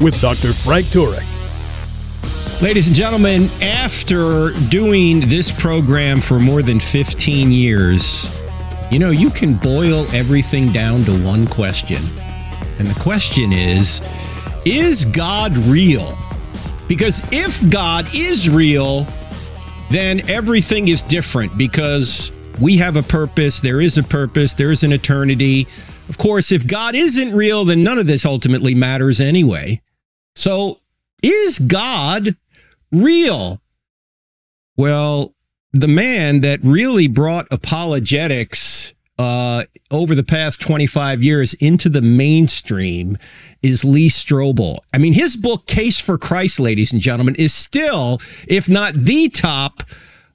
with Dr. Frank Turek. Ladies and gentlemen, after doing this program for more than 15 years, you know, you can boil everything down to one question. And the question is Is God real? Because if God is real, then everything is different because we have a purpose, there is a purpose, there is an eternity. Of course, if God isn't real, then none of this ultimately matters anyway. So, is God real? Well, the man that really brought apologetics uh, over the past 25 years into the mainstream is Lee Strobel. I mean, his book, Case for Christ, ladies and gentlemen, is still, if not the top,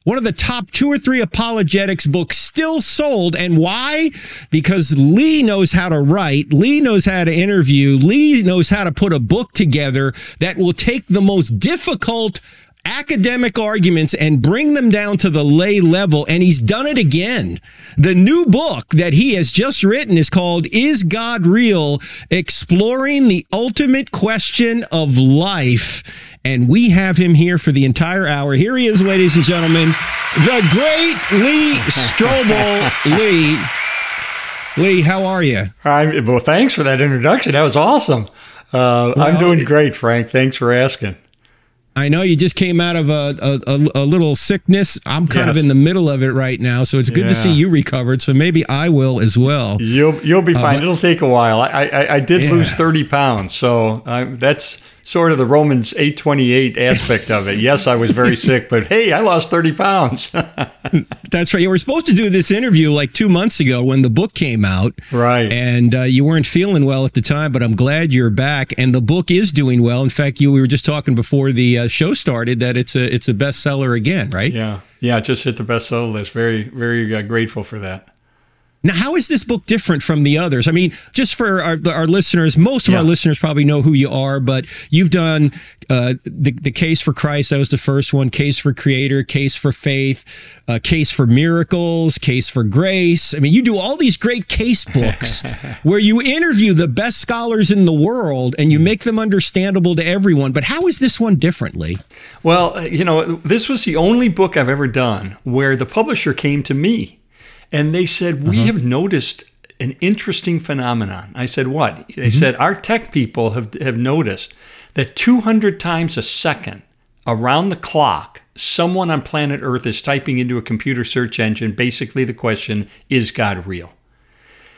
one of the top two or three apologetics books still sold. And why? Because Lee knows how to write, Lee knows how to interview, Lee knows how to put a book together that will take the most difficult academic arguments and bring them down to the lay level. And he's done it again. The new book that he has just written is called Is God Real? Exploring the Ultimate Question of Life. And we have him here for the entire hour. Here he is, ladies and gentlemen, the great Lee Strobel. Lee. Lee, how are you? I'm, well, thanks for that introduction. That was awesome. Uh, well, I'm doing great, Frank. Thanks for asking. I know you just came out of a, a, a little sickness. I'm kind yes. of in the middle of it right now, so it's good yeah. to see you recovered. So maybe I will as well. You'll you'll be fine. Uh, It'll take a while. I I, I did yeah. lose 30 pounds, so I, that's sort of the Romans 828 aspect of it. Yes, I was very sick, but hey, I lost 30 pounds. That's right. You were supposed to do this interview like two months ago when the book came out. Right. And uh, you weren't feeling well at the time, but I'm glad you're back. And the book is doing well. In fact, you we were just talking before the uh, show started that it's a it's a bestseller again, right? Yeah. Yeah, it just hit the bestseller list. Very, very uh, grateful for that. Now, how is this book different from the others? I mean, just for our, our listeners, most of yeah. our listeners probably know who you are, but you've done uh, the, the Case for Christ, that was the first one, Case for Creator, Case for Faith, uh, Case for Miracles, Case for Grace. I mean, you do all these great case books where you interview the best scholars in the world and you make them understandable to everyone. But how is this one differently? Well, you know, this was the only book I've ever done where the publisher came to me and they said, We uh-huh. have noticed an interesting phenomenon. I said, What? They mm-hmm. said, Our tech people have, have noticed that 200 times a second around the clock, someone on planet Earth is typing into a computer search engine basically the question, Is God real?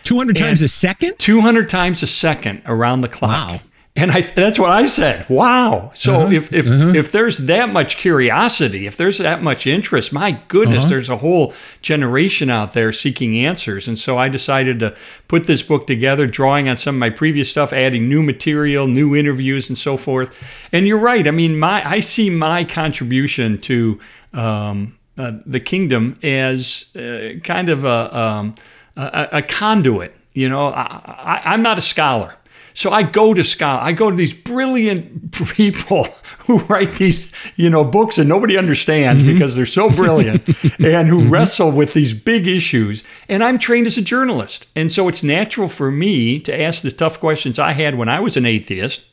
200 times a second? 200 times a second around the clock. Wow. And I, that's what I said. Wow. So uh-huh. if if, uh-huh. if there's that much curiosity, if there's that much interest, my goodness, uh-huh. there's a whole generation out there seeking answers. And so I decided to put this book together, drawing on some of my previous stuff, adding new material, new interviews, and so forth. And you're right. I mean, my I see my contribution to um, uh, the kingdom as uh, kind of a, um, a, a conduit. You know, I, I, I'm not a scholar. So I go to Scott. I go to these brilliant people who write these, you know, books that nobody understands mm-hmm. because they're so brilliant and who mm-hmm. wrestle with these big issues. And I'm trained as a journalist. And so it's natural for me to ask the tough questions I had when I was an atheist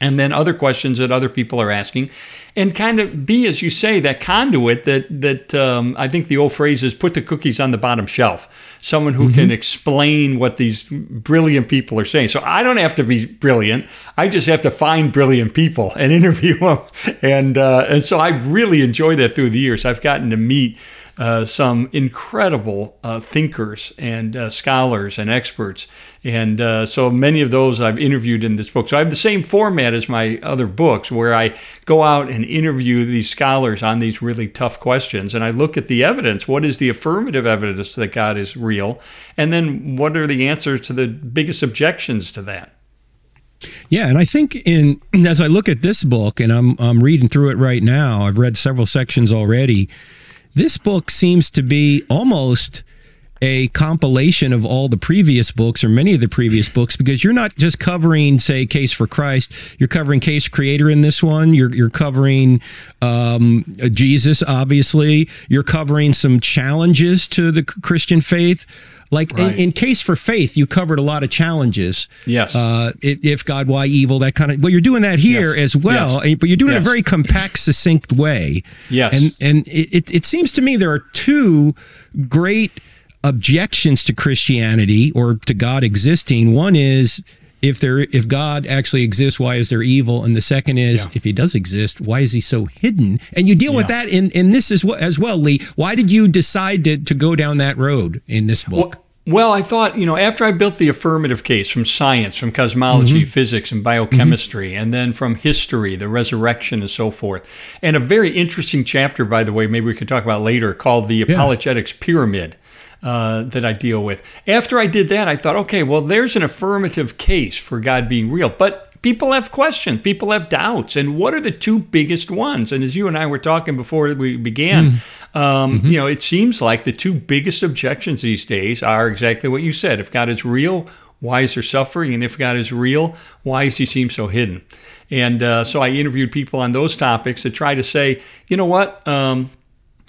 and then other questions that other people are asking and kind of be, as you say, that conduit that that um, I think the old phrase is put the cookies on the bottom shelf. Someone who mm-hmm. can explain what these brilliant people are saying. So I don't have to be brilliant. I just have to find brilliant people and interview them. And uh, and so I've really enjoyed that through the years. I've gotten to meet uh, some incredible uh, thinkers and uh, scholars and experts. And uh, so many of those I've interviewed in this book. So I have the same format as my other books where I go out and interview these scholars on these really tough questions. And I look at the evidence. What is the affirmative evidence that God is real? And then what are the answers to the biggest objections to that? Yeah, and I think in as I look at this book, and I'm I'm reading through it right now. I've read several sections already. This book seems to be almost a compilation of all the previous books or many of the previous books because you're not just covering say case for christ you're covering case creator in this one you're, you're covering um, jesus obviously you're covering some challenges to the christian faith like right. in, in, case for faith you covered a lot of challenges yes uh, if god why evil that kind of well you're doing that here yes. as well yes. but you're doing yes. it in a very compact succinct way yes and and it, it seems to me there are two great objections to Christianity or to God existing. One is if there if God actually exists, why is there evil? And the second is yeah. if he does exist, why is he so hidden? And you deal yeah. with that in, in this as well, as well, Lee. Why did you decide to, to go down that road in this book? Well, well, I thought, you know, after I built the affirmative case from science, from cosmology, mm-hmm. physics, and biochemistry, mm-hmm. and then from history, the resurrection, and so forth, and a very interesting chapter, by the way, maybe we could talk about later, called the yeah. Apologetics Pyramid uh, that I deal with. After I did that, I thought, okay, well, there's an affirmative case for God being real. But people have questions, people have doubts. And what are the two biggest ones? And as you and I were talking before we began, mm. um, mm-hmm. you know, it seems like the two biggest objections these days are exactly what you said. If God is real, why is there suffering? And if God is real, why does he seem so hidden? And uh, so I interviewed people on those topics to try to say, you know what? Um,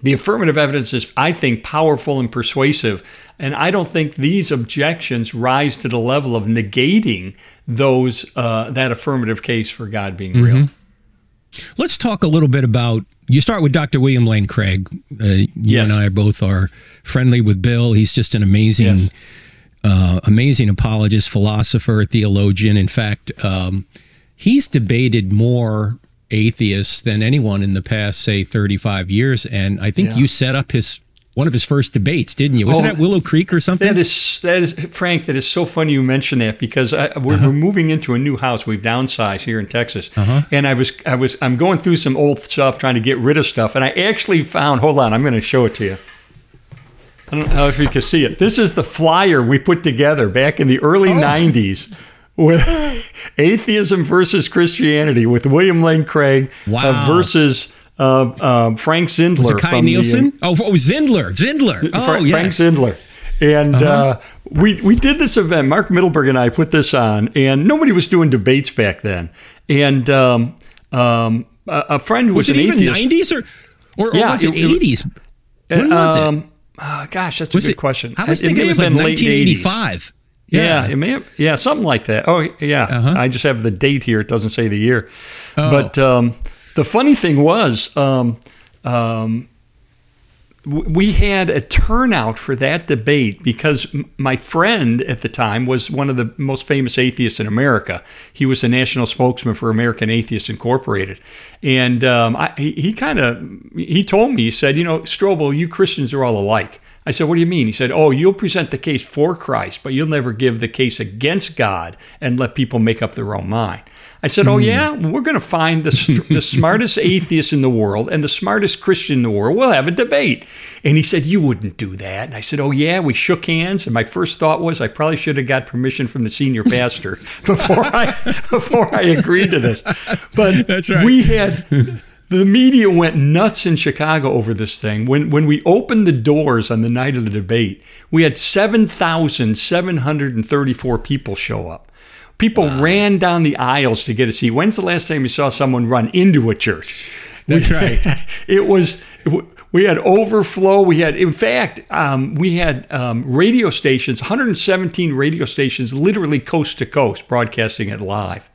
the affirmative evidence is, I think, powerful and persuasive. And I don't think these objections rise to the level of negating those uh, that affirmative case for God being mm-hmm. real. Let's talk a little bit about. You start with Dr. William Lane Craig. Uh, you yes. and I both are friendly with Bill. He's just an amazing, yes. uh, amazing apologist, philosopher, theologian. In fact, um, he's debated more atheists than anyone in the past, say, 35 years. And I think yeah. you set up his one of his first debates, didn't you? Wasn't oh, that Willow Creek or something? That is that is Frank. That is so funny you mention that because I, we're, uh-huh. we're, moving into a new house. We've downsized here in Texas, uh-huh. and I was I was I'm going through some old stuff trying to get rid of stuff, and I actually found. Hold on, I'm going to show it to you. I don't know if you can see it. This is the flyer we put together back in the early oh. 90s with atheism versus Christianity with William Lane Craig uh, wow. uh, versus uh, uh, Frank Zindler. Was it Kai Nielsen? The, oh, oh, Zindler. Zindler. Oh, Frank, yes. Frank Zindler. And uh-huh. uh, we we did this event. Mark Mittelberg and I put this on, and nobody was doing debates back then. And um, um, a, friend was, was it an even atheist. 90s or, or, yeah, was it, it 80s? When was um, it? Gosh, that's was a good it, question. I was thinking it, it was like 1985. Yeah. yeah, it may have, yeah, something like that. Oh, yeah. Uh-huh. I just have the date here. It doesn't say the year. Oh. But um, the funny thing was, um, um, we had a turnout for that debate because my friend at the time was one of the most famous atheists in America. He was the national spokesman for American Atheists Incorporated, and um, I, he, he kind of he told me he said, you know, Strobel, you Christians are all alike. I said, What do you mean? He said, Oh, you'll present the case for Christ, but you'll never give the case against God and let people make up their own mind. I said, Oh, hmm. yeah, we're going to find the, the smartest atheist in the world and the smartest Christian in the world. We'll have a debate. And he said, You wouldn't do that. And I said, Oh, yeah. We shook hands. And my first thought was, I probably should have got permission from the senior pastor before I, before I agreed to this. But That's right. we had the media went nuts in Chicago over this thing. When when we opened the doors on the night of the debate, we had 7,734 people show up. People wow. ran down the aisles to get a seat. When's the last time you saw someone run into a church? That's right. it was we had overflow. We had, in fact, um, we had um, radio stations, 117 radio stations, literally coast to coast, broadcasting it live.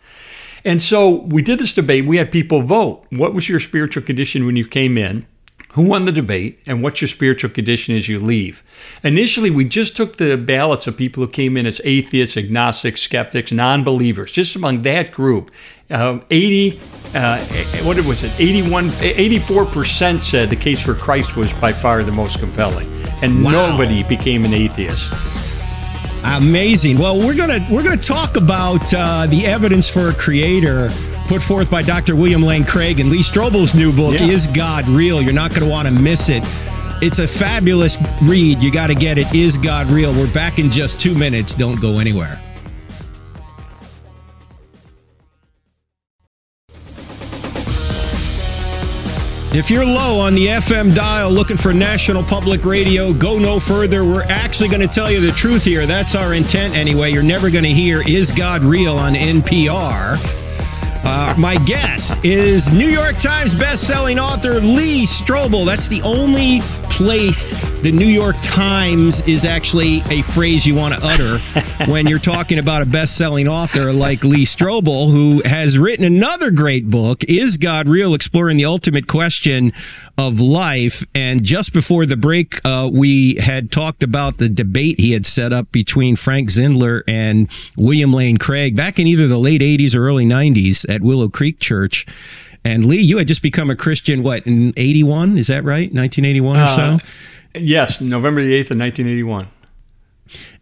And so we did this debate. We had people vote. What was your spiritual condition when you came in? Who won the debate? And what's your spiritual condition as you leave? Initially, we just took the ballots of people who came in as atheists, agnostics, skeptics, non believers, just among that group. Uh, 80, uh, what was it? 81, 84% said the case for Christ was by far the most compelling. And wow. nobody became an atheist. Amazing. Well, we're gonna we're gonna talk about uh, the evidence for a creator put forth by Dr. William Lane Craig and Lee Strobel's new book, yeah. Is God Real? You're not going to want to miss it. It's a fabulous read. You got to get it. Is God Real? We're back in just two minutes. Don't go anywhere. If you're low on the FM dial looking for National Public Radio, go no further. We're actually going to tell you the truth here. That's our intent anyway. You're never going to hear Is God Real on NPR. Uh, my guest is New York Times best-selling author Lee Strobel. That's the only place the New York Times is actually a phrase you want to utter when you're talking about a best-selling author like Lee Strobel, who has written another great book, "Is God Real?" Exploring the ultimate question of life. And just before the break, uh, we had talked about the debate he had set up between Frank Zindler and William Lane Craig back in either the late '80s or early '90s at Willow Creek Church. And Lee, you had just become a Christian, what, in 81? Is that right? 1981 or uh, so? Yes, November the 8th of 1981.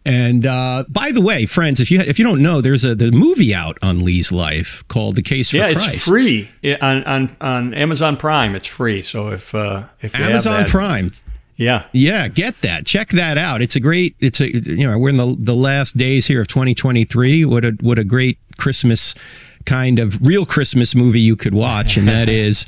And uh, by the way, friends, if you if you don't know, there's a the movie out on Lee's life called The Case for yeah, Christ. Yeah, it's free on, on on Amazon Prime. It's free. So if uh, if Amazon that, Prime, yeah, yeah, get that. Check that out. It's a great. It's a you know we're in the the last days here of 2023. What a what a great Christmas kind of real Christmas movie you could watch, and that is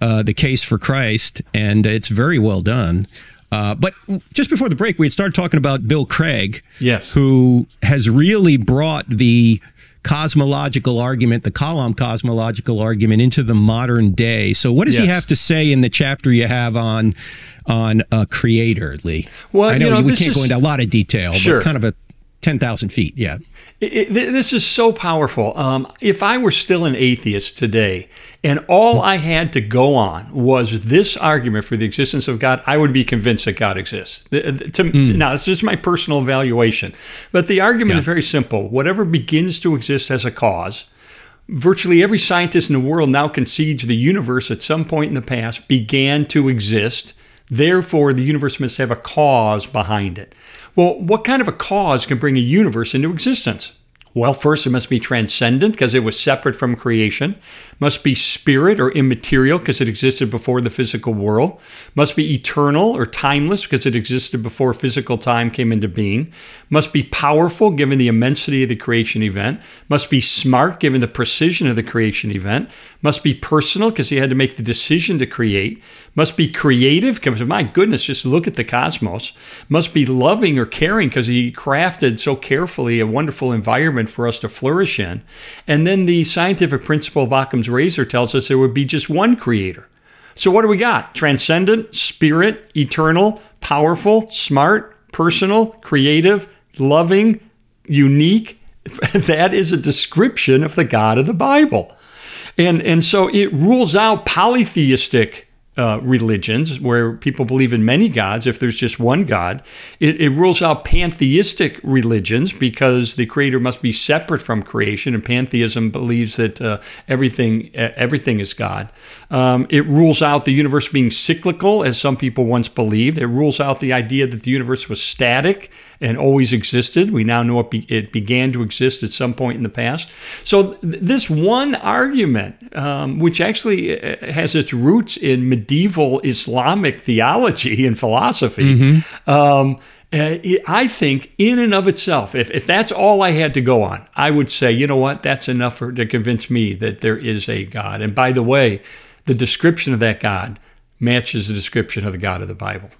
uh, The Case for Christ. And it's very well done. Uh, but just before the break, we had started talking about Bill Craig, yes, who has really brought the cosmological argument, the Kalam cosmological argument, into the modern day. So, what does yes. he have to say in the chapter you have on on a creator, Lee? Well, I know, you know we can't is, go into a lot of detail, sure. but kind of a ten thousand feet, yeah. It, it, this is so powerful. Um, if I were still an atheist today and all I had to go on was this argument for the existence of God, I would be convinced that God exists. The, the, to, mm. Now, this is my personal evaluation, but the argument yeah. is very simple. Whatever begins to exist has a cause. Virtually every scientist in the world now concedes the universe at some point in the past began to exist. Therefore, the universe must have a cause behind it. Well, what kind of a cause can bring a universe into existence? Well, first, it must be transcendent because it was separate from creation. Must be spirit or immaterial because it existed before the physical world. Must be eternal or timeless because it existed before physical time came into being. Must be powerful given the immensity of the creation event. Must be smart given the precision of the creation event. Must be personal because he had to make the decision to create. Must be creative because, my goodness, just look at the cosmos. Must be loving or caring because he crafted so carefully a wonderful environment for us to flourish in. And then the scientific principle of Occam's razor tells us there would be just one creator. So what do we got? Transcendent, spirit, eternal, powerful, smart, personal, creative, loving, unique. that is a description of the God of the Bible. And, and so it rules out polytheistic uh, religions where people believe in many gods if there's just one God. It, it, rules out pantheistic religions because the creator must be separate from creation, and pantheism believes that uh, everything everything is God. Um, it rules out the universe being cyclical, as some people once believed. It rules out the idea that the universe was static and always existed. We now know it, be, it began to exist at some point in the past. So, th- this one argument, um, which actually uh, has its roots in medieval Islamic theology and philosophy, mm-hmm. um, uh, I think, in and of itself, if, if that's all I had to go on, I would say, you know what, that's enough for, to convince me that there is a God. And by the way, the description of that God matches the description of the God of the Bible.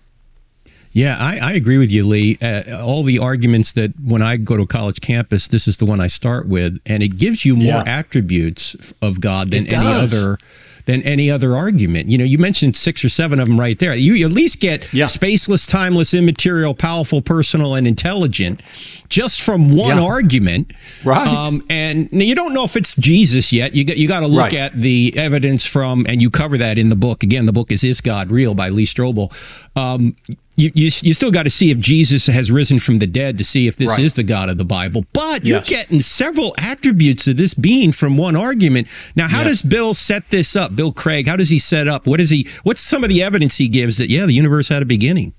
Yeah, I, I agree with you, Lee. Uh, all the arguments that when I go to a college campus, this is the one I start with, and it gives you more yeah. attributes of God than any other than any other argument. You know, you mentioned six or seven of them right there. You at least get yeah. spaceless, timeless, immaterial, powerful, personal, and intelligent just from one yeah. argument. Right. Um, and you don't know if it's Jesus yet. You got you got to look right. at the evidence from, and you cover that in the book. Again, the book is Is God Real by Lee Strobel. Um, you, you, you still got to see if Jesus has risen from the dead to see if this right. is the God of the Bible. But yes. you're getting several attributes of this being from one argument. Now, how yes. does Bill set this up? Bill Craig, how does he set up? What is he? What's some of the evidence he gives that yeah, the universe had a beginning?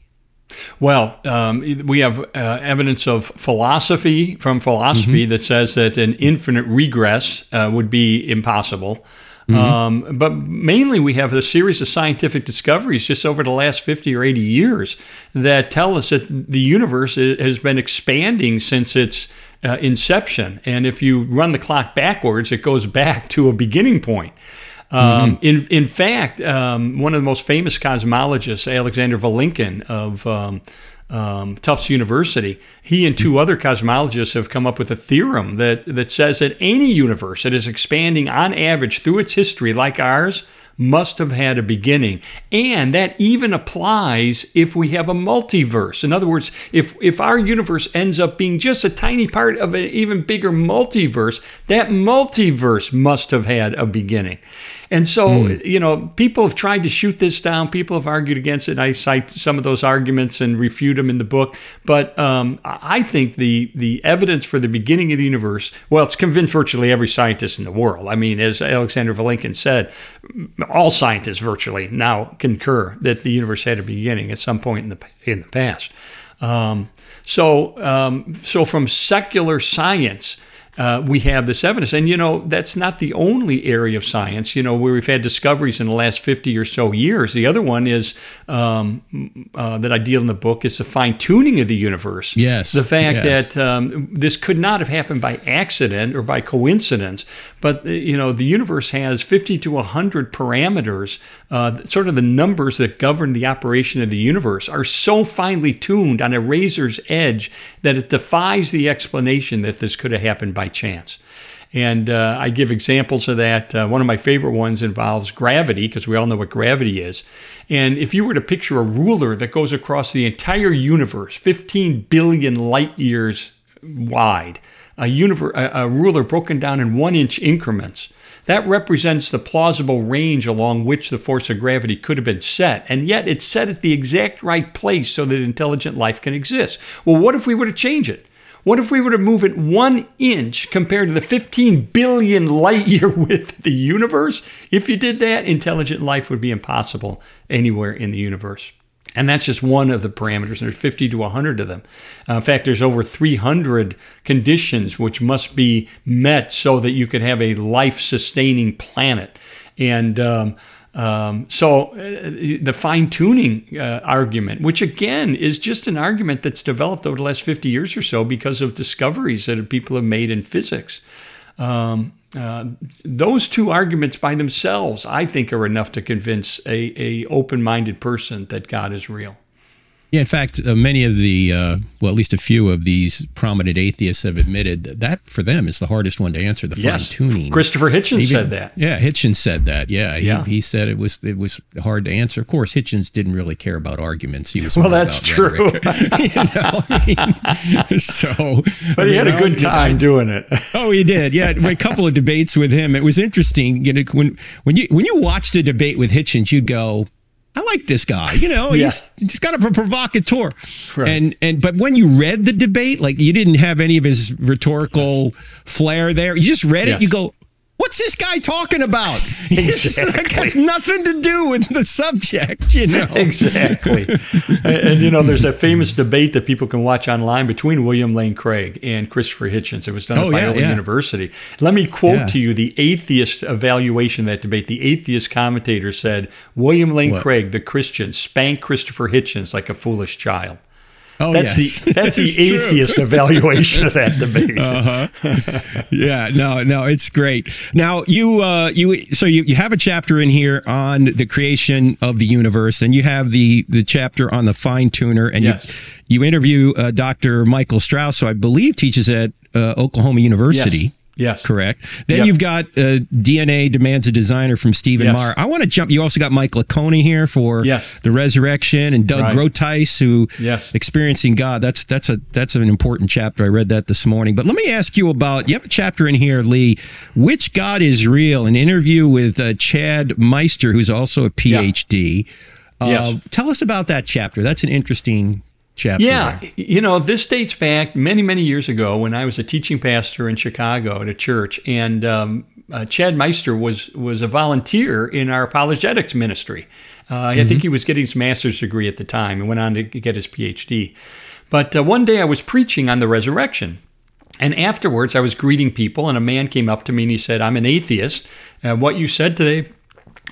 Well, um, we have uh, evidence of philosophy from philosophy mm-hmm. that says that an infinite regress uh, would be impossible. Mm-hmm. Um, but mainly, we have a series of scientific discoveries just over the last 50 or 80 years that tell us that the universe has been expanding since its uh, inception. And if you run the clock backwards, it goes back to a beginning point. Um, in in fact, um, one of the most famous cosmologists, Alexander Vilenkin of um, Tufts University, he and two other cosmologists have come up with a theorem that that says that any universe that is expanding on average through its history, like ours, must have had a beginning. And that even applies if we have a multiverse. In other words, if, if our universe ends up being just a tiny part of an even bigger multiverse, that multiverse must have had a beginning. And so, mm. you know, people have tried to shoot this down. People have argued against it. I cite some of those arguments and refute them in the book. But um, I think the the evidence for the beginning of the universe, well, it's convinced virtually every scientist in the world. I mean, as Alexander Vilenkin said, all scientists virtually now concur that the universe had a beginning at some point in the in the past. Um, so, um, so from secular science uh, we have this evidence. And, you know, that's not the only area of science, you know, where we've had discoveries in the last 50 or so years. The other one is um, uh, that I deal in the book is the fine tuning of the universe. Yes. The fact yes. that um, this could not have happened by accident or by coincidence, but, uh, you know, the universe has 50 to 100 parameters, uh, sort of the numbers that govern the operation of the universe are so finely tuned on a razor's edge that it defies the explanation that this could have happened by chance. And uh, I give examples of that. Uh, one of my favorite ones involves gravity, because we all know what gravity is. And if you were to picture a ruler that goes across the entire universe, 15 billion light years wide, a, a ruler broken down in one inch increments, that represents the plausible range along which the force of gravity could have been set, and yet it's set at the exact right place so that intelligent life can exist. Well, what if we were to change it? What if we were to move it one inch compared to the 15 billion light year width of the universe? If you did that, intelligent life would be impossible anywhere in the universe. And that's just one of the parameters. There's 50 to 100 of them. Uh, in fact, there's over 300 conditions which must be met so that you could have a life sustaining planet. And um, um, so uh, the fine tuning uh, argument, which again is just an argument that's developed over the last 50 years or so because of discoveries that people have made in physics. Um, uh, those two arguments by themselves, I think, are enough to convince a, a open-minded person that God is real. Yeah, in fact, uh, many of the, uh, well, at least a few of these prominent atheists have admitted that, that for them is the hardest one to answer. The yes. fine tuning. Christopher Hitchens Even, said that. Yeah, Hitchens said that. Yeah, he, yeah. he said it was it was hard to answer. Of course, Hitchens didn't really care about arguments. He was well, that's true. you know, I mean, so, but he had a good time doing it. oh, he did. Yeah, a couple of debates with him. It was interesting. You know, when when you when you watched a debate with Hitchens, you'd go, I like this guy. You know, yeah. he's, he's kind of a provocateur. Right. And and but when you read the debate, like you didn't have any of his rhetorical yes. flair there. You just read yes. it. You go, what's this guy talking about? Exactly. Has nothing to do with the subject, you know. exactly. and, and, you know, there's a famous debate that people can watch online between William Lane Craig and Christopher Hitchens. It was done oh, at Biola yeah, yeah. University. Let me quote yeah. to you the atheist evaluation of that debate. The atheist commentator said, William Lane what? Craig, the Christian, spanked Christopher Hitchens like a foolish child. Oh, that's yes. the that's the atheist evaluation of that debate. Uh-huh. yeah, no, no, it's great. Now you uh, you so you, you have a chapter in here on the creation of the universe, and you have the the chapter on the fine tuner, and yes. you you interview uh, Dr. Michael Strauss, who I believe teaches at uh, Oklahoma University. Yes. Yes. Correct. Then yep. you've got uh, DNA Demands a Designer from Stephen yes. Meyer. I want to jump. You also got Mike Licona here for yes. the resurrection and Doug right. Groothuis who yes. experiencing God. That's that's a that's an important chapter. I read that this morning. But let me ask you about you have a chapter in here, Lee, which God is real, an interview with uh, Chad Meister, who's also a PhD. Yeah. Uh, yes. Tell us about that chapter. That's an interesting chapter. Yeah, there. you know, this dates back many, many years ago when I was a teaching pastor in Chicago at a church, and um, uh, Chad Meister was was a volunteer in our apologetics ministry. Uh, mm-hmm. I think he was getting his master's degree at the time and went on to get his PhD. But uh, one day I was preaching on the resurrection. And afterwards, I was greeting people, and a man came up to me and he said, I'm an atheist. And what you said today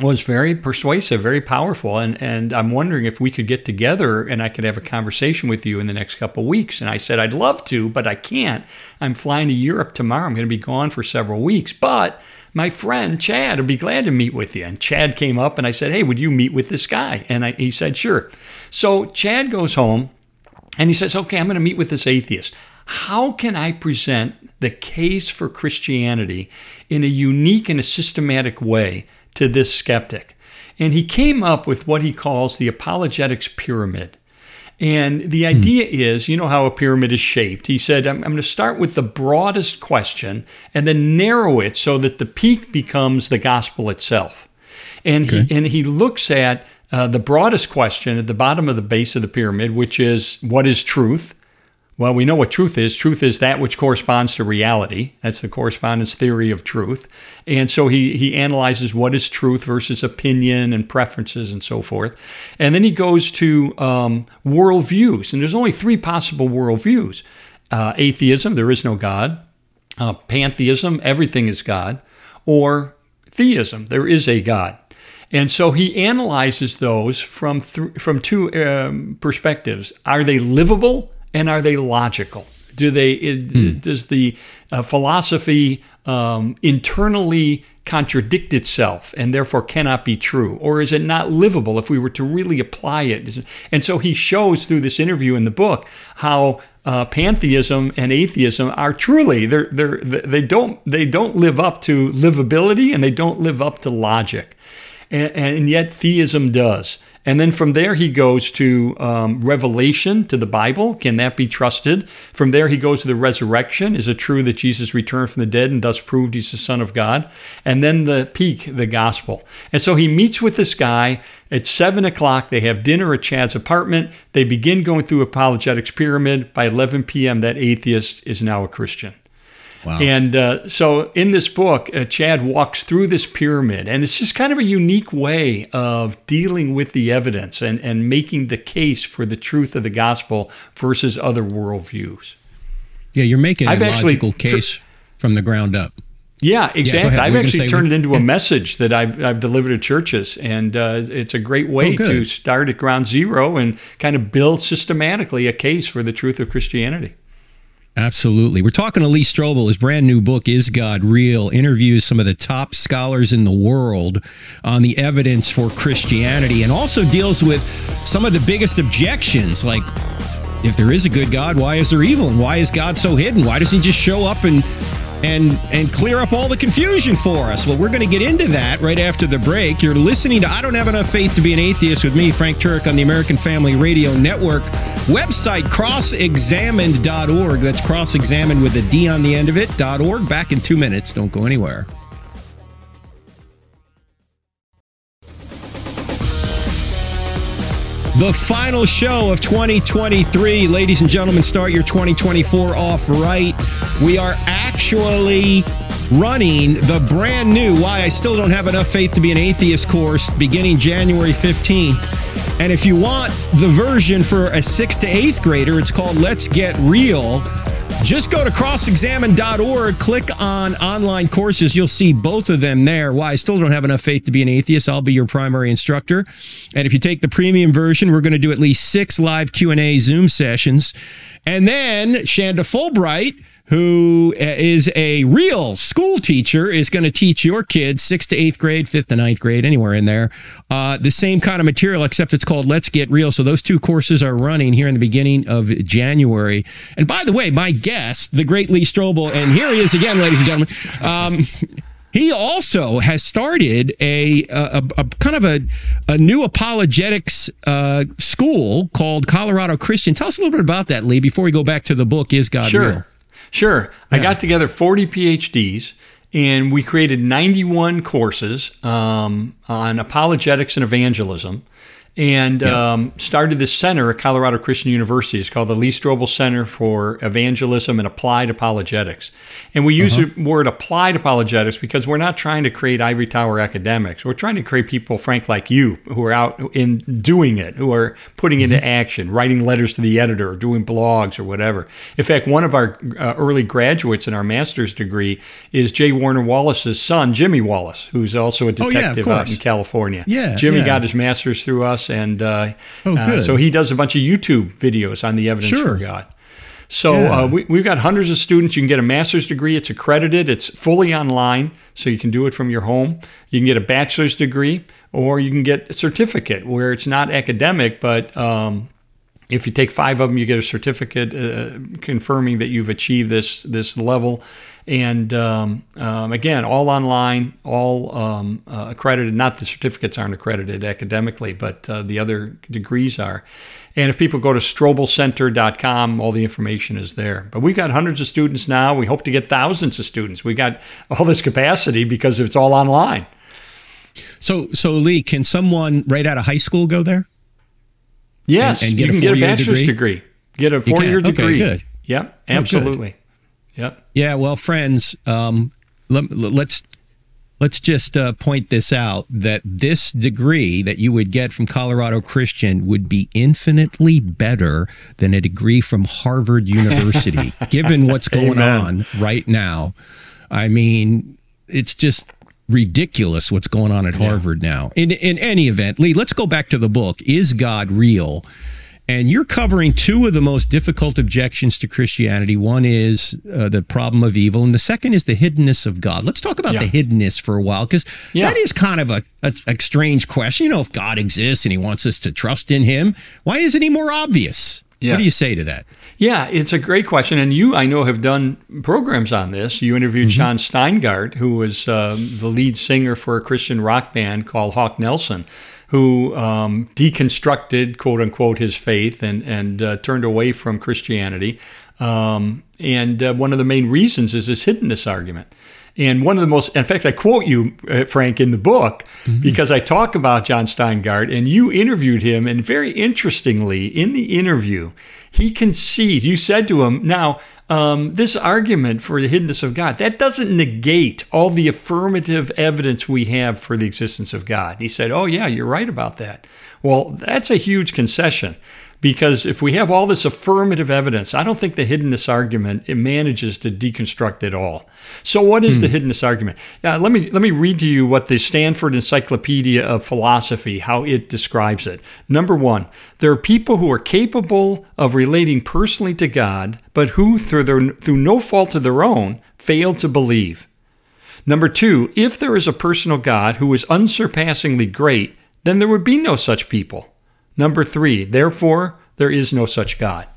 was very persuasive, very powerful, and and I'm wondering if we could get together and I could have a conversation with you in the next couple of weeks. And I said I'd love to, but I can't. I'm flying to Europe tomorrow. I'm going to be gone for several weeks, but my friend Chad would be glad to meet with you. And Chad came up and I said, Hey, would you meet with this guy? And I, he said, Sure. So Chad goes home and he says, Okay, I'm going to meet with this atheist. How can I present the case for Christianity in a unique and a systematic way to this skeptic? And he came up with what he calls the apologetics pyramid. And the hmm. idea hmm. is, you know how a pyramid is shaped. He said, I'm, I'm, going to start with the broadest question and then narrow it so that the peak becomes the gospel itself. And, okay. he, and he looks at uh, the broadest question at the bottom of the base of the pyramid, which is, What is truth? Well, we know what truth is. Truth is that which corresponds to reality. That's the correspondence theory of truth. And so he, he analyzes what is truth versus opinion and preferences and so forth. And then he goes to um, worldviews. And there's only three possible worldviews uh, atheism, there is no God, uh, pantheism, everything is God, or theism, there is a God. And so he analyzes those from, th- from two um, perspectives. Are they livable? And are they logical? Do they? Hmm. Does the uh, philosophy um, internally contradict itself and therefore cannot be true, or is it not livable if we were to really apply it? And so he shows through this interview in the book how uh, pantheism and atheism are truly they're, they're, they don't they don't live up to livability and they don't live up to logic, and, and yet theism does. And then from there, he goes to um, Revelation, to the Bible. Can that be trusted? From there, he goes to the resurrection. Is it true that Jesus returned from the dead and thus proved he's the Son of God? And then the peak, the gospel. And so he meets with this guy at seven o'clock. They have dinner at Chad's apartment. They begin going through apologetics pyramid. By 11 p.m., that atheist is now a Christian. Wow. And uh, so in this book, uh, Chad walks through this pyramid, and it's just kind of a unique way of dealing with the evidence and, and making the case for the truth of the gospel versus other worldviews. Yeah, you're making I've a logical case tr- from the ground up. Yeah, exactly. Yeah, I've actually turned it into a message that I've, I've delivered to churches, and uh, it's a great way oh, to start at ground zero and kind of build systematically a case for the truth of Christianity. Absolutely. We're talking to Lee Strobel. His brand new book, Is God Real? interviews some of the top scholars in the world on the evidence for Christianity and also deals with some of the biggest objections like, if there is a good God, why is there evil? And why is God so hidden? Why does he just show up and and and clear up all the confusion for us. Well, we're going to get into that right after the break. You're listening to I Don't Have Enough Faith to Be an Atheist with me, Frank Turek, on the American Family Radio Network. Website crossexamined.org. That's crossexamined with a D on the end of it.org. Back in two minutes. Don't go anywhere. The final show of 2023. Ladies and gentlemen, start your 2024 off right. We are actually running the brand new Why I Still Don't Have Enough Faith to Be an Atheist course beginning January 15th. And if you want the version for a sixth to eighth grader, it's called Let's Get Real. Just go to crossexamine.org, click on online courses. You'll see both of them there. Why I still don't have enough faith to be an atheist. I'll be your primary instructor. And if you take the premium version, we're going to do at least six live Q&A Zoom sessions. And then Shanda Fulbright who uh, a real school teacher, is going to teach your kids, sixth to eighth grade, fifth to ninth grade, anywhere in there, uh, the same kind of material, except it's called Let's Get Real. So those two courses are running here in the beginning of January. And by the way, my guest, the great Lee Strobel, and here he is again, ladies and gentlemen. Um, he also has started a, a, a kind of a, a new apologetics uh, school called Colorado Christian. Tell us a little bit about that, Lee, before we go back to the book, Is God sure. Real? Sure. Yeah. I got together 40 PhDs and we created 91 courses um, on apologetics and evangelism. And um, started this center at Colorado Christian University. It's called the Lee Strobel Center for Evangelism and Applied Apologetics. And we use Uh-huh. the word applied apologetics because we're not trying to create ivory tower academics. We're trying to create people, frank, like you, who are out in doing it, who are putting Mm-hmm. into action, writing letters to the editor, or doing blogs or whatever. In fact, one of our uh, early graduates in our master's degree is J. Warner Wallace's son, Jimmy Wallace, who's also a Oh, yeah, detective out in California. Yeah, Jimmy yeah. got his master's through us, and uh, Oh, uh, so he does a bunch of YouTube videos on the evidence Sure. for God. So Yeah. uh, we, we've got hundreds of students. You can get a master's degree. It's accredited. It's fully online, so you can do it from your home. You can get a bachelor's degree, or you can get a certificate where it's not academic, but um, if you take five of them, you get a certificate uh, confirming that you've achieved this this level. And um, um, again, all online, all um, uh, accredited. Not the certificates aren't accredited academically, but uh, the other degrees are. And if people go to strobelcenter.com, all the information is there. But we've got hundreds of students now. We hope to get thousands of students. We got all this capacity because it's all online. So, so Lee, can someone right out of high school go there? Yes, And- and get you a can get a bachelor's degree? degree. Get a four-year degree. Okay, degree. good. Yep, Oh, absolutely. Yep. Yeah, well, friends, um, let, let's let's just uh, point this out that this degree that you would get from Colorado Christian would be infinitely better than a degree from Harvard University, given what's going Amen. on right now. I mean, it's just ridiculous what's going on at Harvard now. In in any event, Lee, let's go back to the book. Is God real? And you're covering two of the most difficult objections to Christianity. One is uh, the problem of evil, and the second is the hiddenness of God. Let's talk about Yeah. the hiddenness for a while, because Yeah. that is kind of a, a, a strange question. You know, if God exists and He wants us to trust in Him, why isn't He more obvious? Yeah. What do you say to that? Yeah, it's a great question. And you, I know, have done programs on this. You interviewed Sean Steingard, who was um, the lead singer for a Christian rock band called Hawk Nelson, who um, deconstructed, quote unquote, his faith and, and uh, turned away from Christianity. Um, and uh, one of the main reasons is this hiddenness argument. And one of the most, in fact, I quote you, uh, Frank, in the book because I talk about Jon Steingard and you interviewed him. And very interestingly, in the interview, he concedes, you said to him, now, um, this argument for the hiddenness of God, that doesn't negate all the affirmative evidence we have for the existence of God. He said, oh, yeah, you're right about that. Well, that's a huge concession because if we have all this affirmative evidence, I don't think the hiddenness argument it manages to deconstruct it all. So, what is the hmm. hiddenness argument? Let me let me read to you what the Stanford Encyclopedia of Philosophy how it describes it. Number one, there are people who are capable of relating personally to God, but who, through their through no fault of their own, fail to believe. Number two, if there is a personal God who is unsurpassingly great, then there would be no such people. Number three, therefore, there is no such God.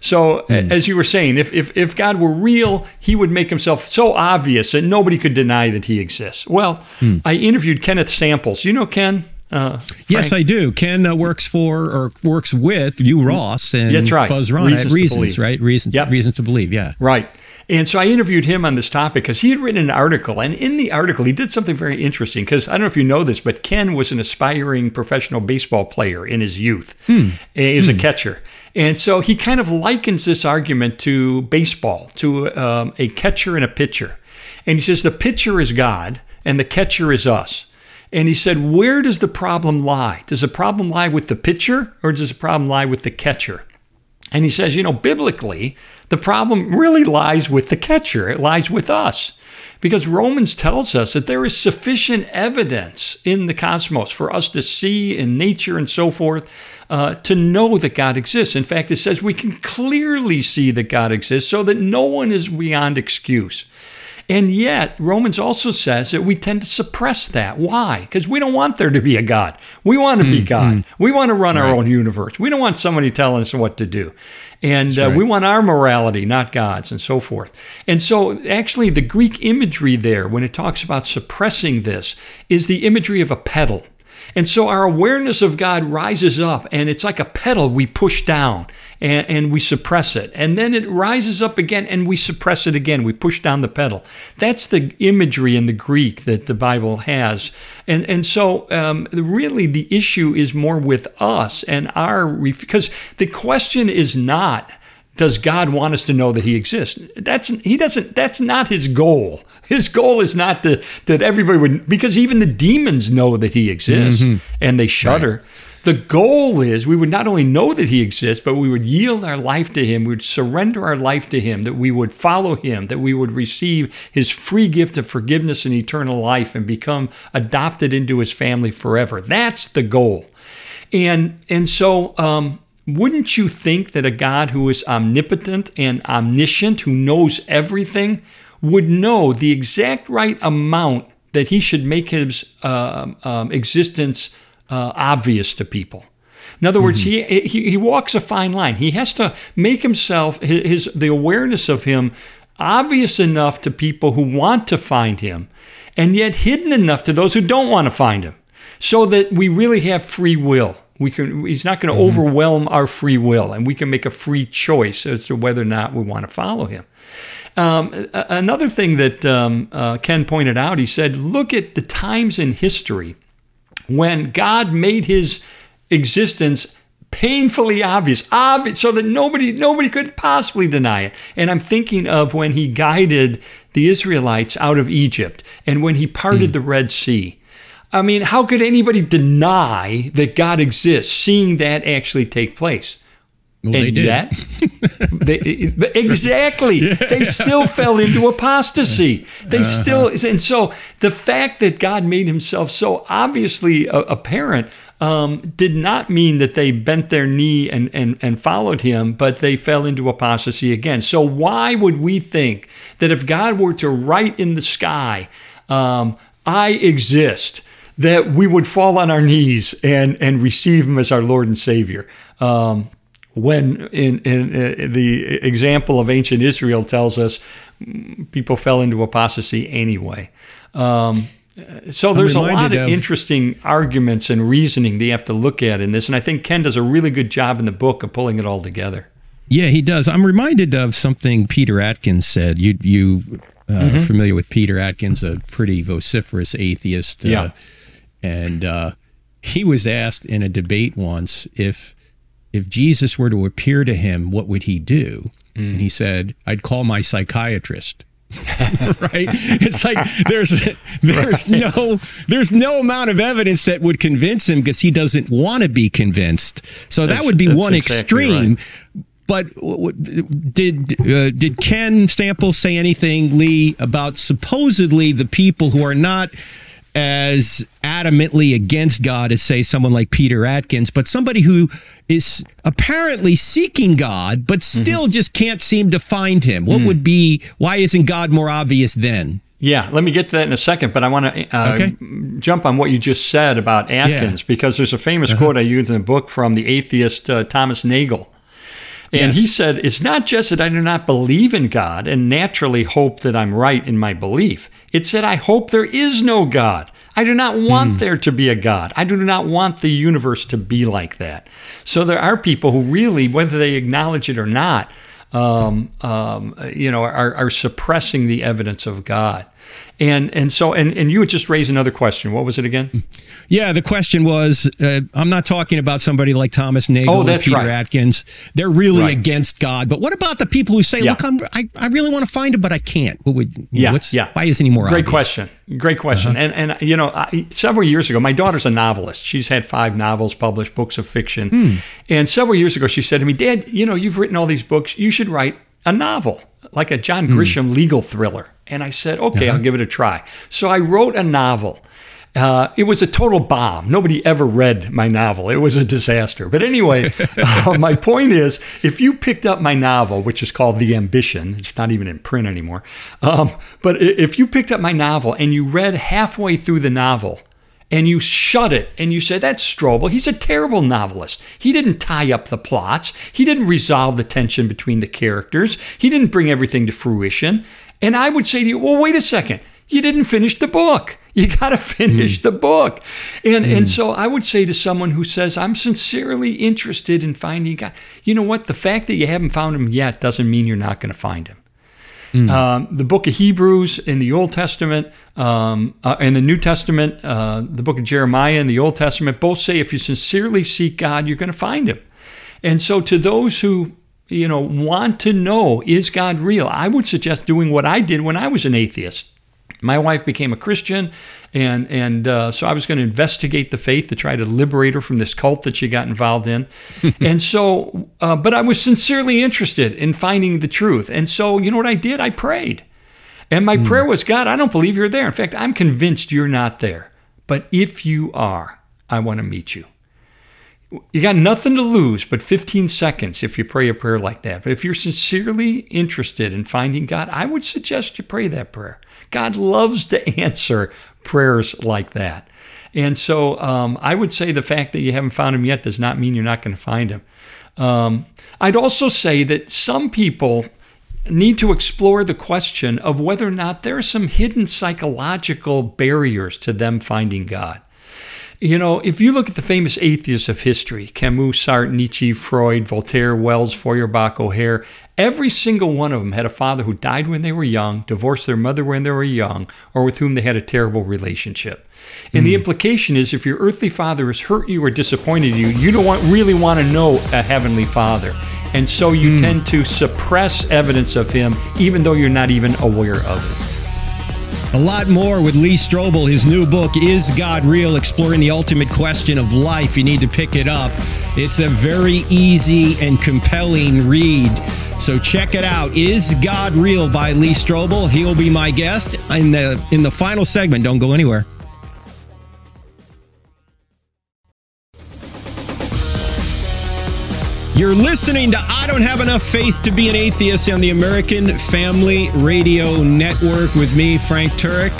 So, a- as you were saying, if, if, if God were real, he would make himself so obvious that nobody could deny that he exists. Well, I interviewed Kenneth Samples. You know Ken? Uh, Yes, I do. Ken uh, works for or works with Hugh, Ross, and That's right. Fuz Rana Reasons Reasons, right? Reasons, Yep. reasons to believe. Yeah. Right. And so I interviewed him on this topic because he had written an article. And in the article, he did something very interesting because I don't know if you know this, but Ken was an aspiring professional baseball player in his youth. He was a catcher. And so he kind of likens this argument to baseball, to um, a catcher and a pitcher. And he says the pitcher is God and the catcher is us. And he said, where does the problem lie? Does the problem lie with the pitcher or does the problem lie with the catcher? And he says, you know, biblically, the problem really lies with the catcher. It lies with us. Because Romans tells us that there is sufficient evidence in the cosmos for us to see in nature and so forth uh, to know that God exists. In fact, it says we can clearly see that God exists so that no one is beyond excuse. And yet, Romans also says that we tend to suppress that. Why? Because we don't want there to be a God. We want to be God. We want to run our own universe. We don't want somebody telling us what to do. And uh, we want our morality, not God's, and so forth. And so, actually, the Greek imagery there, when it talks about suppressing this, is the imagery of a pedal. And so our awareness of God rises up, and it's like a pedal we push down and, and, we suppress it. And then it rises up again and we suppress it again. We push down the pedal. That's the imagery in the Greek that the Bible has. And, and so, um, really, the issue is more with us and our, because the question is not, does God want us to know that He exists? That's He doesn't. That's not His goal. His goal is not to, that everybody would, because even the demons know that He exists mm-hmm. and they shudder. Right. The goal is we would not only know that He exists, but we would yield our life to Him. We would surrender our life to Him. That we would follow Him. That we would receive His free gift of forgiveness and eternal life, and become adopted into His family forever. That's the goal. And and so. Um, wouldn't you think that a God who is omnipotent and omniscient, who knows everything, would know the exact right amount that he should make his uh, um, existence uh, obvious to people? In other words, mm-hmm. he, he, he walks a fine line. He has to make himself his, his the awareness of him obvious enough to people who want to find him, and yet hidden enough to those who don't want to find him, so that we really have free will. We can. He's not going to mm-hmm. overwhelm our free will, and we can make a free choice as to whether or not we want to follow him. Um, another thing that um, uh, Ken pointed out, he said, look at the times in history when God made His existence painfully obvious, obvious, so that nobody nobody could possibly deny it. And I'm thinking of when He guided the Israelites out of Egypt, and when He parted mm. the Red Sea. I mean, how could anybody deny that God exists, seeing that actually take place? Well, and they did. Yet, they, exactly. Yeah. They still fell into apostasy. They uh-huh. still, and so the fact that God made himself so obviously apparent um, did not mean that they bent their knee and, and, and followed him, but they fell into apostasy again. So, why would we think that if God were to write in the sky, um, I exist, that we would fall on our knees and, and receive him as our Lord and Savior. Um, when in, in, in, uh, the example of ancient Israel tells us people fell into apostasy anyway. Um, so there's a lot of, of, interesting arguments and reasoning that you have to look at in this, and I think Ken does a really good job in the book of pulling it all together. Yeah, he does. I'm reminded of something Peter Atkins said. You you uh, mm-hmm. familiar with Peter Atkins, a pretty vociferous atheist? Uh, yeah and uh, he was asked in a debate once if if Jesus were to appear to him, what would he do? Mm. And he said, "I'd call my psychiatrist." right? It's like there's there's right. no there's no amount of evidence that would convince him because he doesn't want to be convinced. So that's, that would be one exactly extreme. Right. But did uh, did Ken Samples say anything, Lee, about supposedly the people who are not as adamantly against God as, say, someone like Peter Atkins, but somebody who is apparently seeking God, but mm-hmm. still mm-hmm. just can't seem to find him. What mm. would be, why isn't God more obvious then? Yeah, let me get to that in a second, but I want to uh, okay. jump on what you just said about Atkins yeah. because there's a famous uh-huh. quote I use in the book from the atheist uh, Thomas Nagel. And yes. he said, It's not just that I do not believe in God and naturally hope that I'm right in my belief. It's that I hope there is no God. I do not want mm. there to be a God. I do not want the universe to be like that. So there are people who really, whether they acknowledge it or not, um, um, you know, are, are suppressing the evidence of God. And and so and and you would just raise another question. What was it again? Yeah, the question was uh, I'm not talking about somebody like Thomas Nagel oh, or Peter right. Atkins. They're really right. against God. But what about the people who say, yeah. "Look, I'm, I, I really want to find him, but I can't." What would yeah, yeah. Why isn't he more? Great obvious? question. Great question. Uh-huh. And and you know, I, several years ago, my daughter's a novelist. She's had five novels published, books of fiction. Hmm. And several years ago, she said to me, "Dad, you know, you've written all these books. You should write a novel, like a John hmm. Grisham mm. legal thriller. And I said, okay, uh-huh. I'll give it a try. So I wrote a novel. Uh, it was a total bomb. Nobody ever read my novel. It was a disaster. But anyway, uh, my point is if you picked up my novel, which is called The Ambition, it's not even in print anymore, um, but if you picked up my novel and you read halfway through the novel, and you shut it and you say, That's Strobel. He's a terrible novelist. He didn't tie up the plots, he didn't resolve the tension between the characters, he didn't bring everything to fruition. And I would say to you, Well, wait a second. you didn't finish the book. You got to finish mm. the book. And mm. and so I would say to someone who says I'm sincerely interested in finding God, you know what? The fact that you haven't found him yet doesn't mean you're not going to find him. Mm. Um, the book of Hebrews in the Old Testament um, uh, and the New Testament, uh, the book of Jeremiah in the Old Testament, both say if you sincerely seek God, you're going to find him. And so to those who you know want to know is God real, I would suggest doing what I did when I was an atheist my wife became a Christian, and and uh, so I was going to investigate the faith to try to liberate her from this cult that she got involved in, and so, uh, but I was sincerely interested in finding the truth, and so you know what I did? I prayed, and my mm. prayer was, God, I don't believe you're there. In fact, I'm convinced you're not there, but if you are, I want to meet you. You got nothing to lose but 15 seconds if you pray a prayer like that. But if you're sincerely interested in finding God, I would suggest you pray that prayer. God loves to answer prayers like that. And so um, I would say the fact that you haven't found him yet does not mean you're not going to find him. Um, I'd also say that some people need to explore the question of whether or not there are some hidden psychological barriers to them finding God. You know, if you look at the famous atheists of history Camus, Sartre, Nietzsche, Freud, Voltaire, Wells, Feuerbach, O'Hair every single one of them had a father who died when they were young, divorced their mother when they were young, or with whom they had a terrible relationship. And mm. the hmm. implication is if your earthly father has hurt you or disappointed you, you don't want, really want to know a heavenly father. And so you mm. tend to suppress evidence of him, even though you're not even aware of it. A lot more with Lee Strobel. His new book, Is God Real? Exploring the Ultimate Question of Life. You need to pick it up. It's a very easy and compelling read. So check it out. Is God Real by Lee Strobel. He'll be my guest in the in the final segment. Don't go anywhere. You're listening to I Don't Have Enough Faith to Be an Atheist on the American Family Radio Network with me, Frank Turek.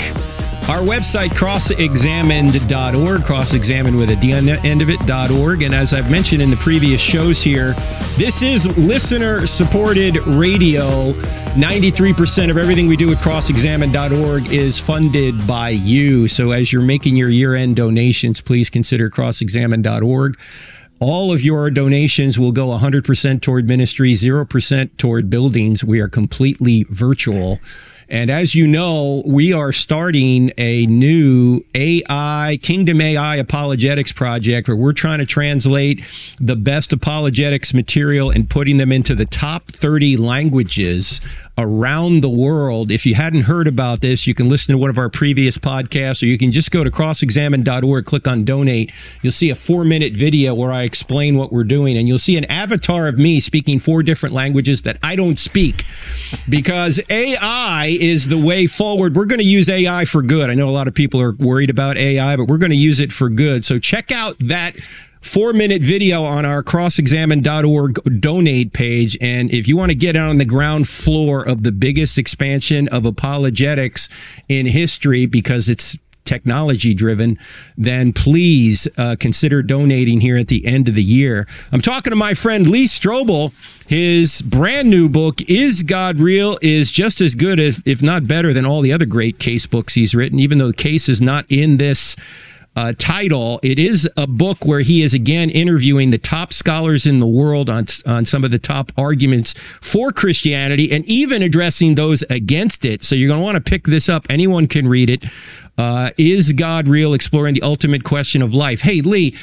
Our website, crossexamined.org, crossexamined with a D on the end of it.org. And as I've mentioned in the previous shows here, this is listener supported radio. 93% of everything we do at crossexamined.org is funded by you. So as you're making your year end donations, please consider crossexamined.org. All of your donations will go 100% toward ministry, 0% toward buildings. We are completely virtual. And as you know, we are starting a new AI, Kingdom AI Apologetics project where we're trying to translate the best apologetics material and putting them into the top 30 languages around the world. If you hadn't heard about this, you can listen to one of our previous podcasts, or you can just go to crossexamined.org, click on donate. You'll see a four minute video where I explain what we're doing, and you'll see an avatar of me speaking four different languages that I don't speak because AI is the way forward. We're going to use AI for good. I know a lot of people are worried about AI, but we're going to use it for good. So check out that four minute video on our crossexamined.org donate page. And if you want to get on the ground floor of the biggest expansion of apologetics in history, because it's technology driven, then please uh, consider donating here at the end of the year. I'm talking to my friend Lee Strobel. His brand new book, Is God Real, is just as good, as, if not better, than all the other great case books he's written, even though the case is not in this uh, title. It is a book where he is again interviewing the top scholars in the world on, on some of the top arguments for Christianity and even addressing those against it. So you're going to want to pick this up. Anyone can read it. Uh, is God real? Exploring the ultimate question of life. Hey, Lee,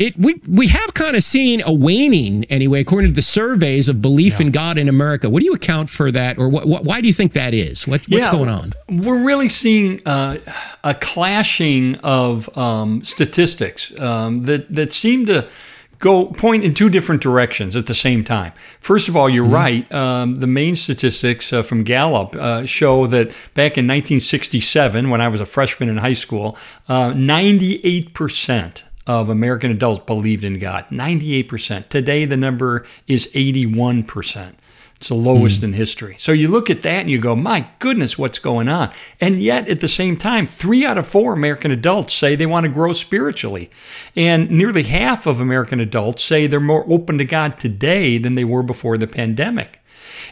it we we have kind of seen a waning anyway, according to the surveys of belief yeah. in God in America. What do you account for that, or what, what why do you think that is? What, what's yeah, going on? We're really seeing uh, a clashing of um, statistics um, that that seem to go point in two different directions at the same time. First of all, you're mm-hmm. right. Um, the main statistics uh, from Gallup uh, show that back in 1967, when I was a freshman in high school, uh, 98 percent of American adults believed in God. 98%. Today, the number is 81%. It's the lowest mm. in history. So you look at that and you go, my goodness, what's going on? And yet, at the same time, three out of four American adults say they want to grow spiritually. And nearly half of American adults say they're more open to God today than they were before the pandemic.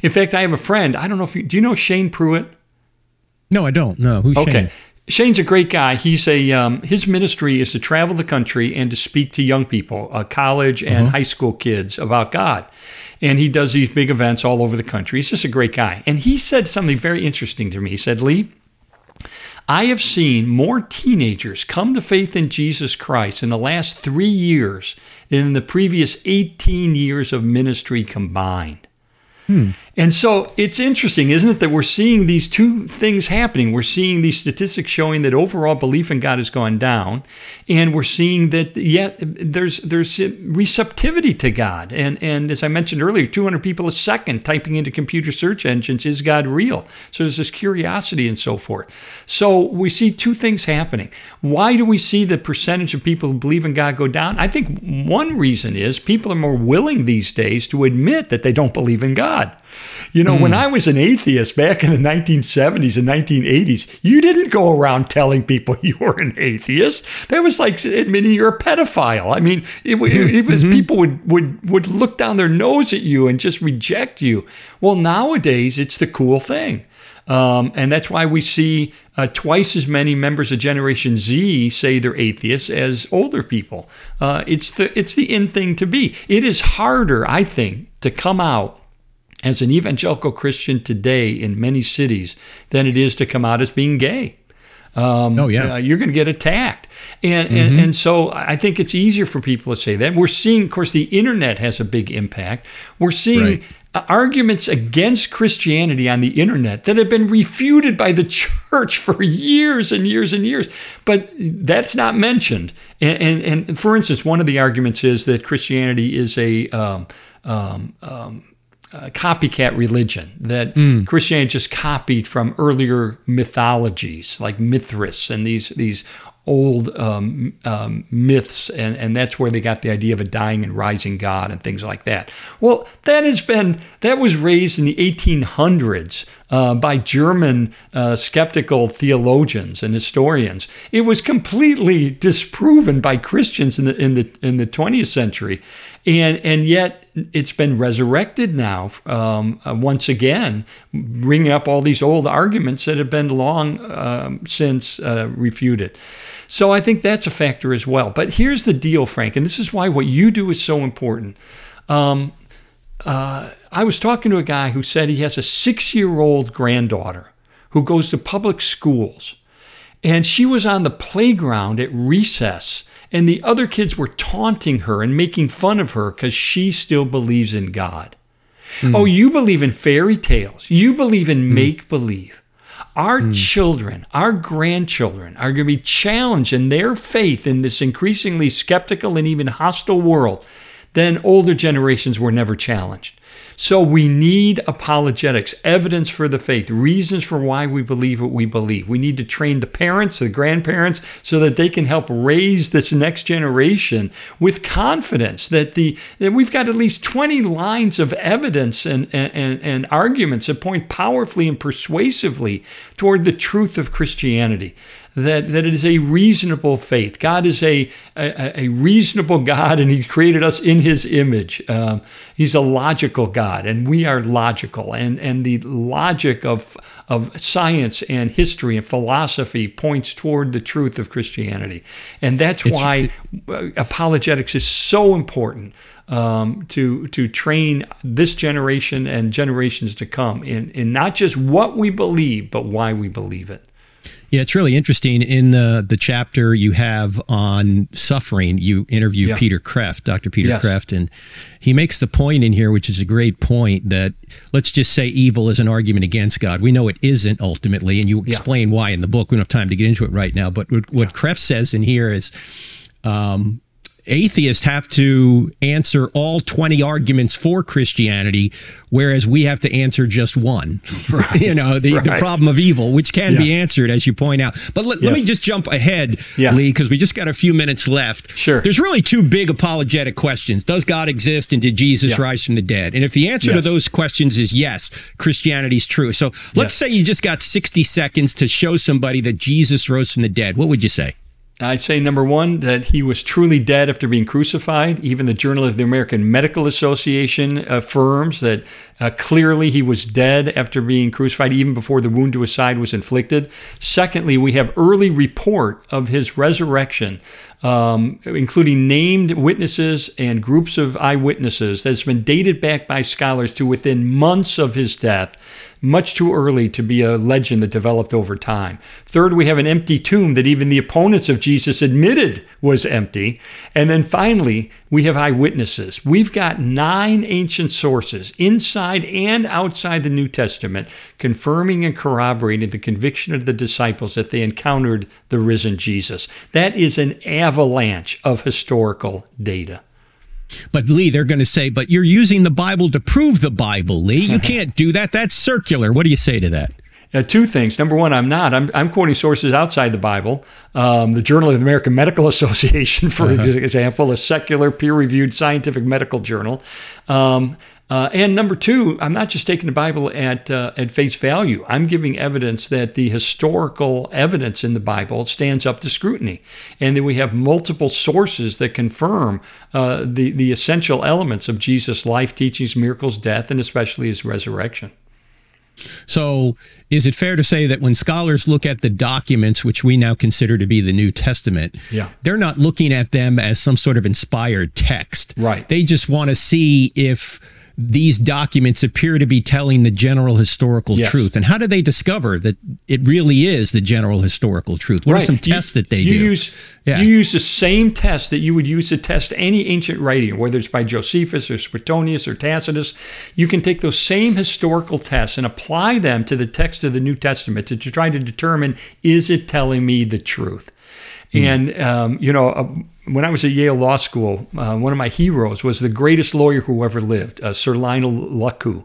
In fact, I have a friend, I don't know if you do you know Shane Pruitt? No, I don't. No, who's okay. Shane? Shane's a great guy. He's a um, his ministry is to travel the country and to speak to young people, uh, college and Uh-huh. high school kids about God. And he does these big events all over the country. He's just a great guy. And he said something very interesting to me. He said, "Lee, I have seen more teenagers come to faith in Jesus Christ in the last 3 years than in the previous 18 years of ministry combined." And so it's interesting, isn't it, that we're seeing these two things happening. We're seeing these statistics showing that overall belief in God has gone down, and we're seeing that yet there's there's receptivity to God. And and as I mentioned earlier, 200 people a second typing into computer search engines, "Is God real?" So there's this curiosity and so forth. So we see two things happening. Why do we see the percentage of people who believe in God go down? I think one reason is people are more willing these days to admit that they don't believe in God. You know, when I was an atheist back in the 1970s and 1980s, you didn't go around telling people you were an atheist. That was like admitting you're a pedophile. I mean, it, wa- it was people would, would would look down their nose at you and just reject you. Well, nowadays it's the cool thing. Um, and that's why we see uh, twice as many members of Generation Z say they're atheists as older people. Uh, it's the it's the in thing to be. It is harder, I think, to come out as an evangelical Christian today in many cities than it is to come out as being gay. Um, Oh, yeah. uh, you're going to get attacked, and, and and so I think it's easier for people to say that. We're seeing, of course, the internet has a big impact. We're seeing. Right. Arguments against Christianity on the internet that have been refuted by the church for years and years and years, but that's not mentioned. And, and, and for instance, one of the arguments is that Christianity is a um, um, um, uh, copycat religion that Christianity just copied from earlier mythologies like Mithras and these these old um, um, myths, and, and that's where they got the idea of a dying and rising God and things like that. Well, that has been that was raised in the 1800s uh, by German uh, skeptical theologians and historians. It was completely disproven by Christians in the in the in the 20th century, and and yet it's been resurrected now um, uh, once again, bringing up all these old arguments that have been long um, since uh, refuted. So I think that's a factor as well. But here's the deal, Frank, and this is why what you do is so important. Um, uh, I was talking to a guy who said he has a six year old granddaughter who goes to public schools. And she was on the playground at recess, and the other kids were taunting her and making fun of her because she still believes in God. Oh, you believe in fairy tales, you believe in make believe. Our hmm. children, our grandchildren are going to be challenged in their faith in this increasingly skeptical and even hostile world than older generations were never challenged. So we need apologetics, evidence for the faith, reasons for why we believe what we believe. We need to train the parents, the grandparents, so that they can help raise this next generation with confidence that the that we've got at least 20 lines of evidence and, and, and arguments that point powerfully and persuasively toward the truth of Christianity that, that it is a reasonable faith. God is a, a, a reasonable God and He created us in His image. Um, he's a logical God and we are logical. And, and the logic of, of science and history and philosophy points toward the truth of Christianity. And that's why uh, apologetics is so important. Um, to to train this generation and generations to come in in not just what we believe, but why we believe it. Yeah, it's really interesting. In the the chapter you have on suffering, you interview Yeah. Peter Kreeft, Dr. Peter Yes. Kreeft, and he makes the point in here, which is a great point, that let's just say evil is an argument against God. We know it isn't ultimately, and you explain why in the book. We don't have time to get into it right now, but what, what Kreeft says in here is. Um, Atheists have to answer all 20 arguments for Christianity, whereas we have to answer just one. you know, the, the problem of evil, which can be answered, as you point out. But let, let me just jump ahead, Yeah. Lee, because we just got a few minutes left. Sure. There's really two big apologetic questions. Does God exist and did Jesus Yeah. rise from the dead? And if the answer to those questions is yes, Christianity's true. So let's Yes. say you just got 60 seconds to show somebody that Jesus rose from the dead. What would you say? I'd say number one, that he was truly dead after being crucified. Even the Journal of the American Medical Association affirms that uh, clearly he was dead after being crucified, even before the wound to his side was inflicted. Secondly, we have early report of his resurrection, um, including named witnesses and groups of eyewitnesses that's been dated back by scholars to within months of his death much too early to be a legend that developed over time. Third, we have an empty tomb that even the opponents of Jesus admitted was empty. And then finally, we have eyewitnesses. We've got nine ancient sources inside and outside the New Testament confirming and corroborating the conviction of the disciples that they encountered the risen Jesus. That is an avalanche of historical data. But Lee, they're going to say, but you're using the Bible to prove the Bible, Lee. You can't do that. That's circular. What do you say to that? Uh, two things. Number one, I'm not. I'm, I'm quoting sources outside the Bible. Um, the Journal of the American Medical Association, for uh-huh. example, a secular, peer reviewed scientific medical journal. Um, uh, and number two, I'm not just taking the Bible at uh, at face value. I'm giving evidence that the historical evidence in the Bible stands up to scrutiny, and that we have multiple sources that confirm uh, the the essential elements of Jesus' life, teachings, miracles, death, and especially his resurrection. So, is it fair to say that when scholars look at the documents, which we now consider to be the New Testament, yeah. they're not looking at them as some sort of inspired text. Right. They just want to see if these documents appear to be telling the general historical yes. truth. And how do they discover that it really is the general historical truth? What right. are some tests you, that they you do? Use, yeah. You use the same test that you would use to test any ancient writing, whether it's by Josephus or Suetonius or Tacitus. You can take those same historical tests and apply them to the text of the New Testament to, to try to determine is it telling me the truth? Mm. And, um, you know, uh, when I was at Yale Law School, uh, one of my heroes was the greatest lawyer who ever lived, uh, Sir Lionel Luckhoo.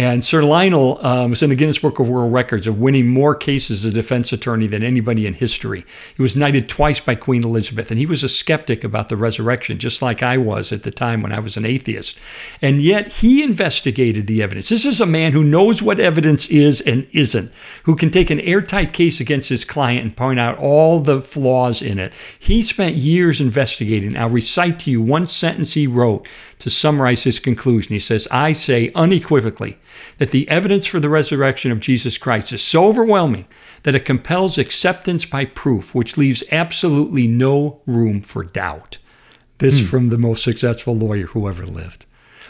And Sir Lionel um, was in the Guinness Book of World Records of winning more cases as a defense attorney than anybody in history. He was knighted twice by Queen Elizabeth, and he was a skeptic about the resurrection, just like I was at the time when I was an atheist. And yet he investigated the evidence. This is a man who knows what evidence is and isn't, who can take an airtight case against his client and point out all the flaws in it. He spent years investigating. I'll recite to you one sentence he wrote to summarize his conclusion. He says, I say unequivocally that the evidence for the resurrection of Jesus Christ is so overwhelming that it compels acceptance by proof, which leaves absolutely no room for doubt. This hmm. from the most successful lawyer who ever lived.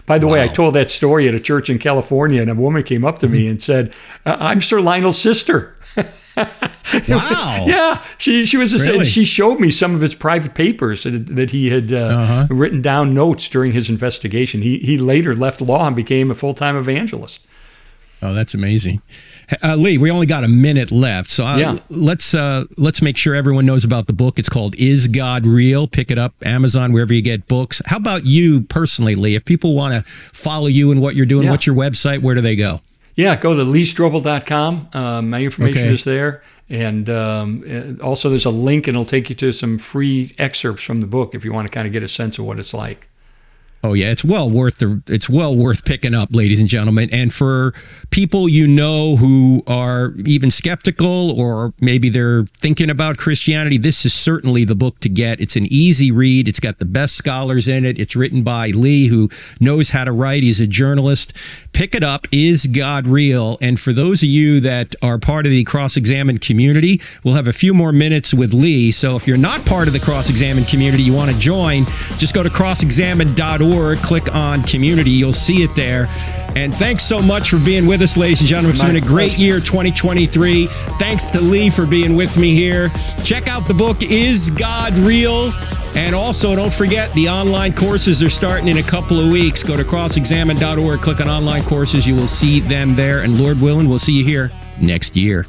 By the wow. way, I told that story at a church in California, and a woman came up to mm-hmm. me and said, "I'm Sir Lionel's sister." wow. yeah, she she was a, really? she showed me some of his private papers that, that he had uh, uh-huh. written down notes during his investigation. He he later left law and became a full time evangelist. Oh, that's amazing. Uh, Lee, we only got a minute left, so yeah. let's uh, let's make sure everyone knows about the book. It's called "Is God Real?" Pick it up Amazon wherever you get books. How about you personally, Lee? If people want to follow you and what you're doing, yeah. what's your website? Where do they go? Yeah, go to leestrobel.com. Uh, my information okay. is there. And um, also, there's a link, and it'll take you to some free excerpts from the book if you want to kind of get a sense of what it's like. Oh yeah, it's well worth the it's well worth picking up, ladies and gentlemen. And for people you know who are even skeptical or maybe they're thinking about Christianity, this is certainly the book to get. It's an easy read. It's got the best scholars in it. It's written by Lee, who knows how to write. He's a journalist. Pick it up. Is God real? And for those of you that are part of the Cross Examined community, we'll have a few more minutes with Lee. So if you're not part of the Cross Examined community, you want to join, just go to crossexamined.org org, click on community. You'll see it there. And thanks so much for being with us, ladies and gentlemen. It's been a great year, 2023. Thanks to Lee for being with me here. Check out the book, Is God Real? And also, don't forget the online courses are starting in a couple of weeks. Go to crossexamine.org, click on online courses. You will see them there. And Lord willing, we'll see you here next year.